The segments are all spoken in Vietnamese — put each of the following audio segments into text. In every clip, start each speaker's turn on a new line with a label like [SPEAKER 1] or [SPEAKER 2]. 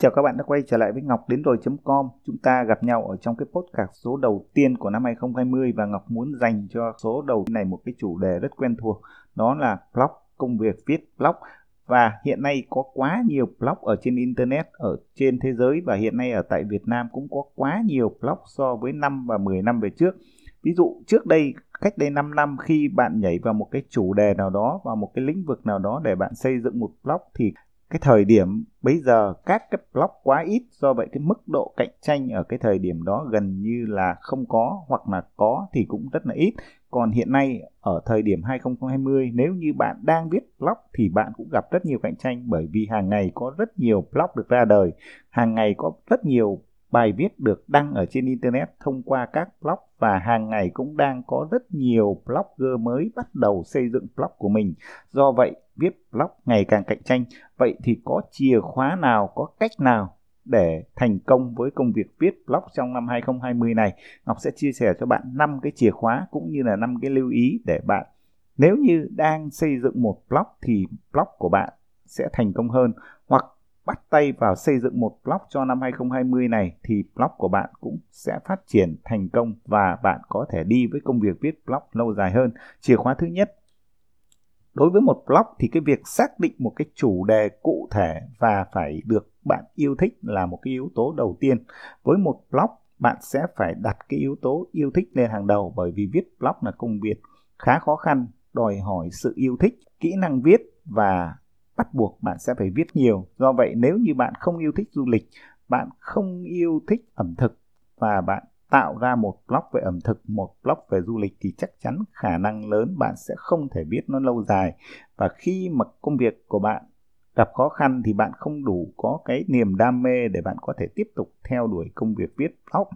[SPEAKER 1] chào các bạn đã quay trở lại với Ngọc đến rồi.com. Chúng ta gặp nhau ở trong cái podcast số đầu tiên của năm 2020 và Ngọc muốn dành cho số đầu này một cái chủ đề rất quen thuộc. Đó là blog, công việc viết blog. Và hiện nay có quá nhiều blog ở trên Internet, ở trên thế giới và hiện nay ở tại Việt Nam cũng có quá nhiều blog so với năm và 10 năm về trước. Ví dụ trước đây, cách đây 5 năm khi bạn nhảy vào một cái chủ đề nào đó, vào một cái lĩnh vực nào đó để bạn xây dựng một blog thì cái thời điểm bây giờ các cái block quá ít do vậy cái mức độ cạnh tranh ở cái thời điểm đó gần như là không có hoặc là có thì cũng rất là ít còn hiện nay ở thời điểm 2020 nếu như bạn đang viết blog thì bạn cũng gặp rất nhiều cạnh tranh bởi vì hàng ngày có rất nhiều blog được ra đời hàng ngày có rất nhiều bài viết được đăng ở trên internet thông qua các blog và hàng ngày cũng đang có rất nhiều blogger mới bắt đầu xây dựng blog của mình. Do vậy, viết blog ngày càng cạnh tranh. Vậy thì có chìa khóa nào, có cách nào để thành công với công việc viết blog trong năm 2020 này? Ngọc sẽ chia sẻ cho bạn 5 cái chìa khóa cũng như là 5 cái lưu ý để bạn nếu như đang xây dựng một blog thì blog của bạn sẽ thành công hơn hoặc bắt tay vào xây dựng một blog cho năm 2020 này thì blog của bạn cũng sẽ phát triển thành công và bạn có thể đi với công việc viết blog lâu dài hơn. Chìa khóa thứ nhất đối với một blog thì cái việc xác định một cái chủ đề cụ thể và phải được bạn yêu thích là một cái yếu tố đầu tiên. Với một blog, bạn sẽ phải đặt cái yếu tố yêu thích lên hàng đầu bởi vì viết blog là công việc khá khó khăn, đòi hỏi sự yêu thích, kỹ năng viết và bắt buộc bạn sẽ phải viết nhiều. Do vậy, nếu như bạn không yêu thích du lịch, bạn không yêu thích ẩm thực và bạn tạo ra một blog về ẩm thực, một blog về du lịch thì chắc chắn khả năng lớn bạn sẽ không thể viết nó lâu dài. Và khi mà công việc của bạn gặp khó khăn thì bạn không đủ có cái niềm đam mê để bạn có thể tiếp tục theo đuổi công việc viết blog.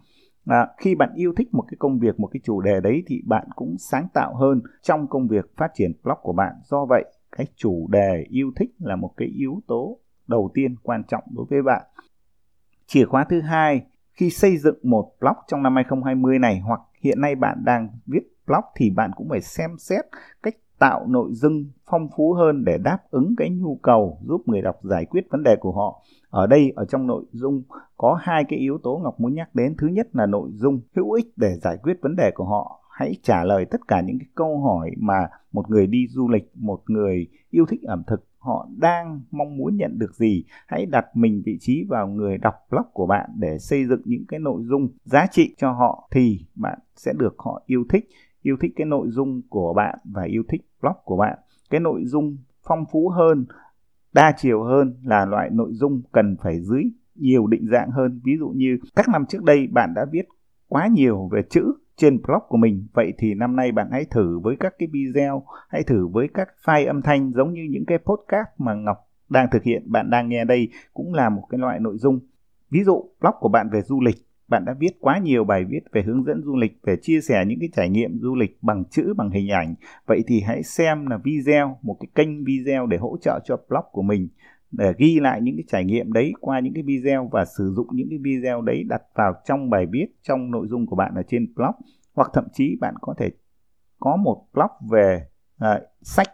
[SPEAKER 1] À, khi bạn yêu thích một cái công việc, một cái chủ đề đấy thì bạn cũng sáng tạo hơn trong công việc phát triển blog của bạn. Do vậy, cái chủ đề yêu thích là một cái yếu tố đầu tiên quan trọng đối với bạn. Chìa khóa thứ hai khi xây dựng một blog trong năm 2020 này hoặc hiện nay bạn đang viết blog thì bạn cũng phải xem xét cách tạo nội dung phong phú hơn để đáp ứng cái nhu cầu giúp người đọc giải quyết vấn đề của họ. Ở đây, ở trong nội dung có hai cái yếu tố Ngọc muốn nhắc đến. Thứ nhất là nội dung hữu ích để giải quyết vấn đề của họ. Hãy trả lời tất cả những cái câu hỏi mà một người đi du lịch, một người yêu thích ẩm thực họ đang mong muốn nhận được gì? Hãy đặt mình vị trí vào người đọc blog của bạn để xây dựng những cái nội dung giá trị cho họ thì bạn sẽ được họ yêu thích. Yêu thích cái nội dung của bạn và yêu thích blog của bạn. Cái nội dung phong phú hơn đa chiều hơn là loại nội dung cần phải dưới nhiều định dạng hơn. Ví dụ như các năm trước đây bạn đã viết quá nhiều về chữ trên blog của mình. Vậy thì năm nay bạn hãy thử với các cái video, hãy thử với các file âm thanh giống như những cái podcast mà Ngọc đang thực hiện, bạn đang nghe đây cũng là một cái loại nội dung. Ví dụ blog của bạn về du lịch, bạn đã viết quá nhiều bài viết về hướng dẫn du lịch, về chia sẻ những cái trải nghiệm du lịch bằng chữ, bằng hình ảnh. Vậy thì hãy xem là video, một cái kênh video để hỗ trợ cho blog của mình để ghi lại những cái trải nghiệm đấy qua những cái video và sử dụng những cái video đấy đặt vào trong bài viết trong nội dung của bạn ở trên blog. Hoặc thậm chí bạn có thể có một blog về uh, sách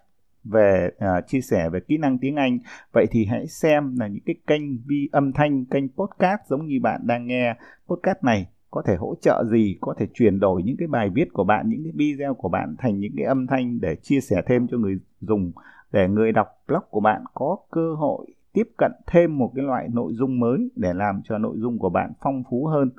[SPEAKER 1] về uh, chia sẻ về kỹ năng tiếng Anh. Vậy thì hãy xem là những cái kênh vi âm thanh kênh podcast giống như bạn đang nghe podcast này có thể hỗ trợ gì có thể chuyển đổi những cái bài viết của bạn những cái video của bạn thành những cái âm thanh để chia sẻ thêm cho người dùng để người đọc blog của bạn có cơ hội tiếp cận thêm một cái loại nội dung mới để làm cho nội dung của bạn phong phú hơn.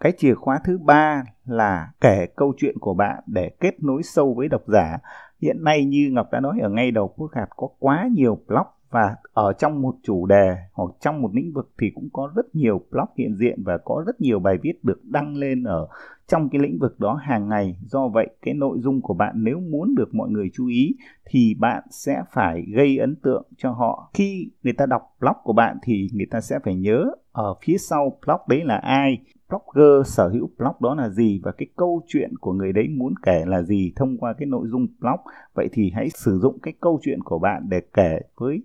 [SPEAKER 1] Cái chìa khóa thứ ba là kể câu chuyện của bạn để kết nối sâu với độc giả. Hiện nay như Ngọc đã nói ở ngay đầu podcast có quá nhiều blog và ở trong một chủ đề hoặc trong một lĩnh vực thì cũng có rất nhiều blog hiện diện và có rất nhiều bài viết được đăng lên ở trong cái lĩnh vực đó hàng ngày. Do vậy, cái nội dung của bạn nếu muốn được mọi người chú ý thì bạn sẽ phải gây ấn tượng cho họ. Khi người ta đọc blog của bạn thì người ta sẽ phải nhớ ở phía sau blog đấy là ai, blogger, sở hữu blog đó là gì và cái câu chuyện của người đấy muốn kể là gì thông qua cái nội dung blog. Vậy thì hãy sử dụng cái câu chuyện của bạn để kể với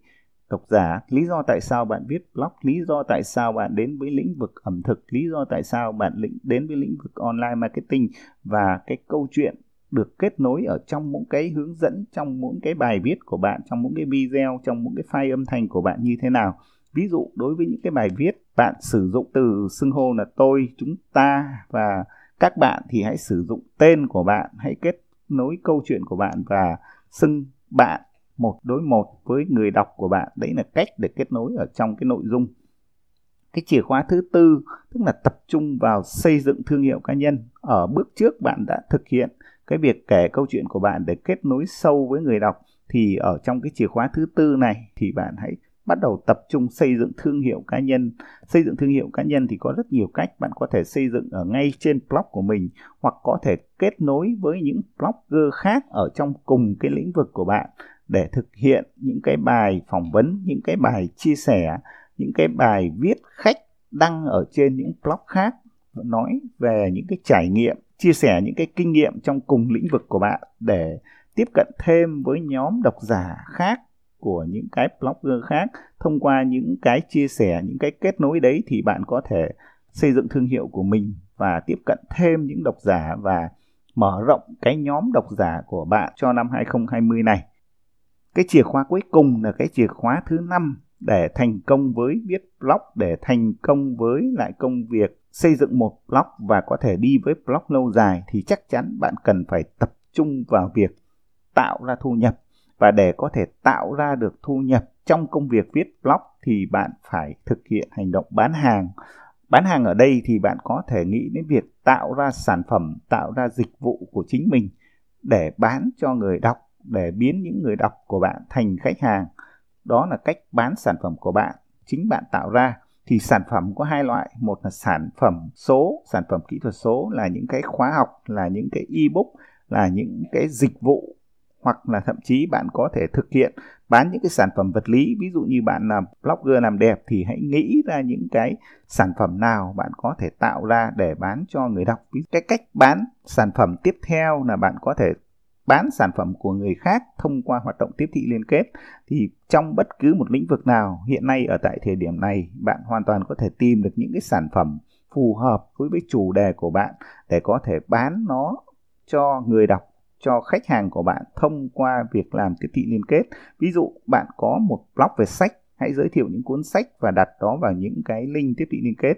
[SPEAKER 1] độc giả, lý do tại sao bạn viết blog, lý do tại sao bạn đến với lĩnh vực ẩm thực, lý do tại sao bạn lĩnh, đến với lĩnh vực online marketing và cái câu chuyện được kết nối ở trong những cái hướng dẫn, trong những cái bài viết của bạn, trong những cái video, trong những cái file âm thanh của bạn như thế nào. Ví dụ, đối với những cái bài viết bạn sử dụng từ xưng hô là tôi, chúng ta và các bạn thì hãy sử dụng tên của bạn, hãy kết nối câu chuyện của bạn và xưng bạn một đối một với người đọc của bạn. Đấy là cách để kết nối ở trong cái nội dung. Cái chìa khóa thứ tư, tức là tập trung vào xây dựng thương hiệu cá nhân. Ở bước trước bạn đã thực hiện cái việc kể câu chuyện của bạn để kết nối sâu với người đọc, thì ở trong cái chìa khóa thứ tư này thì bạn hãy bắt đầu tập trung xây dựng thương hiệu cá nhân. Xây dựng thương hiệu cá nhân thì có rất nhiều cách. Bạn có thể xây dựng ở ngay trên blog của mình hoặc có thể kết nối với những blogger khác ở trong cùng cái lĩnh vực của bạn để thực hiện những cái bài phỏng vấn, những cái bài chia sẻ, những cái bài viết khách đăng ở trên những blog khác, nói về những cái trải nghiệm, chia sẻ những cái kinh nghiệm trong cùng lĩnh vực của bạn để tiếp cận thêm với nhóm độc giả khác của những cái blogger khác thông qua những cái chia sẻ, những cái kết nối đấy thì bạn có thể xây dựng thương hiệu của mình và tiếp cận thêm những độc giả và mở rộng cái nhóm độc giả của bạn cho năm 2020 này. Cái chìa khóa cuối cùng là cái chìa khóa thứ năm để thành công với viết blog, để thành công với lại công việc xây dựng một blog và có thể đi với blog lâu dài thì chắc chắn bạn cần phải tập trung vào việc tạo ra thu nhập. Và để có thể tạo ra được thu nhập trong công việc viết blog thì bạn phải thực hiện hành động bán hàng. Bán hàng ở đây thì bạn có thể nghĩ đến việc tạo ra sản phẩm tạo ra dịch vụ của chính mình để bán cho người đọc để biến những người đọc của bạn thành khách hàng. Đó là cách bán sản phẩm của bạn. Chính bạn tạo ra thì sản phẩm có hai loại. Một là sản phẩm số, sản phẩm kỹ thuật số là những cái khóa học, là những cái ebook, là những cái dịch vụ, hoặc là thậm chí bạn có thể thực hiện bán những cái sản phẩm vật lý. Ví dụ như bạn làm blogger làm đẹp thì hãy nghĩ ra những cái sản phẩm nào bạn có thể tạo ra để bán cho người đọc. Cái cách bán sản phẩm tiếp theo là bạn có thể bán sản phẩm của người khác thông qua hoạt động tiếp thị liên kết thì trong bất cứ một lĩnh vực nào hiện nay ở tại thời điểm này bạn hoàn toàn có thể tìm được những cái sản phẩm phù hợp với với chủ đề của bạn để có thể bán nó cho người đọc cho khách hàng của bạn thông qua việc làm tiếp thị liên kết. Ví dụ bạn có một blog về sách, hãy giới thiệu những cuốn sách và đặt đó vào những cái link tiếp thị liên kết.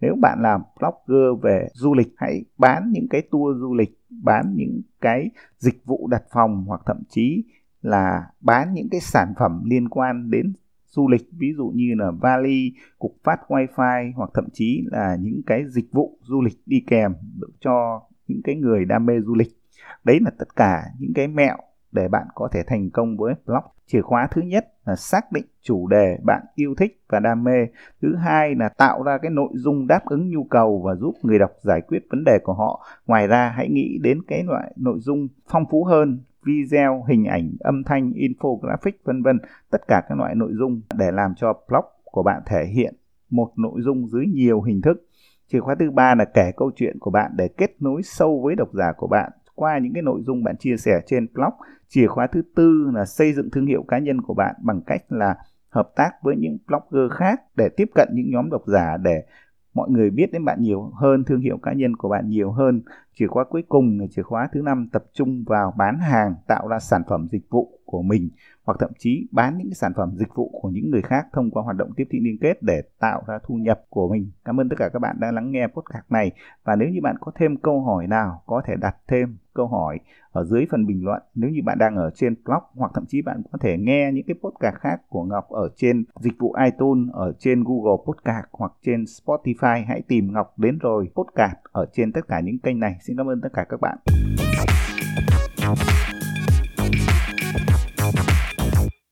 [SPEAKER 1] Nếu bạn làm blogger về du lịch, hãy bán những cái tour du lịch, bán những cái dịch vụ đặt phòng hoặc thậm chí là bán những cái sản phẩm liên quan đến du lịch ví dụ như là vali, cục phát wifi hoặc thậm chí là những cái dịch vụ du lịch đi kèm cho những cái người đam mê du lịch. Đấy là tất cả những cái mẹo để bạn có thể thành công với blog chìa khóa thứ nhất là xác định chủ đề bạn yêu thích và đam mê. Thứ hai là tạo ra cái nội dung đáp ứng nhu cầu và giúp người đọc giải quyết vấn đề của họ. Ngoài ra, hãy nghĩ đến cái loại nội dung phong phú hơn, video, hình ảnh, âm thanh, infographic, vân vân. Tất cả các loại nội dung để làm cho blog của bạn thể hiện một nội dung dưới nhiều hình thức. Chìa khóa thứ ba là kể câu chuyện của bạn để kết nối sâu với độc giả của bạn qua những cái nội dung bạn chia sẻ trên blog. Chìa khóa thứ tư là xây dựng thương hiệu cá nhân của bạn bằng cách là hợp tác với những blogger khác để tiếp cận những nhóm độc giả để mọi người biết đến bạn nhiều hơn, thương hiệu cá nhân của bạn nhiều hơn. Chìa khóa cuối cùng là chìa khóa thứ năm tập trung vào bán hàng, tạo ra sản phẩm dịch vụ của mình hoặc thậm chí bán những sản phẩm dịch vụ của những người khác thông qua hoạt động tiếp thị liên kết để tạo ra thu nhập của mình. Cảm ơn tất cả các bạn đã lắng nghe podcast này và nếu như bạn có thêm câu hỏi nào có thể đặt thêm câu hỏi ở dưới phần bình luận nếu như bạn đang ở trên blog hoặc thậm chí bạn có thể nghe những cái podcast khác của Ngọc ở trên dịch vụ iTunes, ở trên Google Podcast hoặc trên Spotify hãy tìm Ngọc đến rồi podcast ở trên tất cả những kênh này. Xin cảm ơn tất cả các bạn.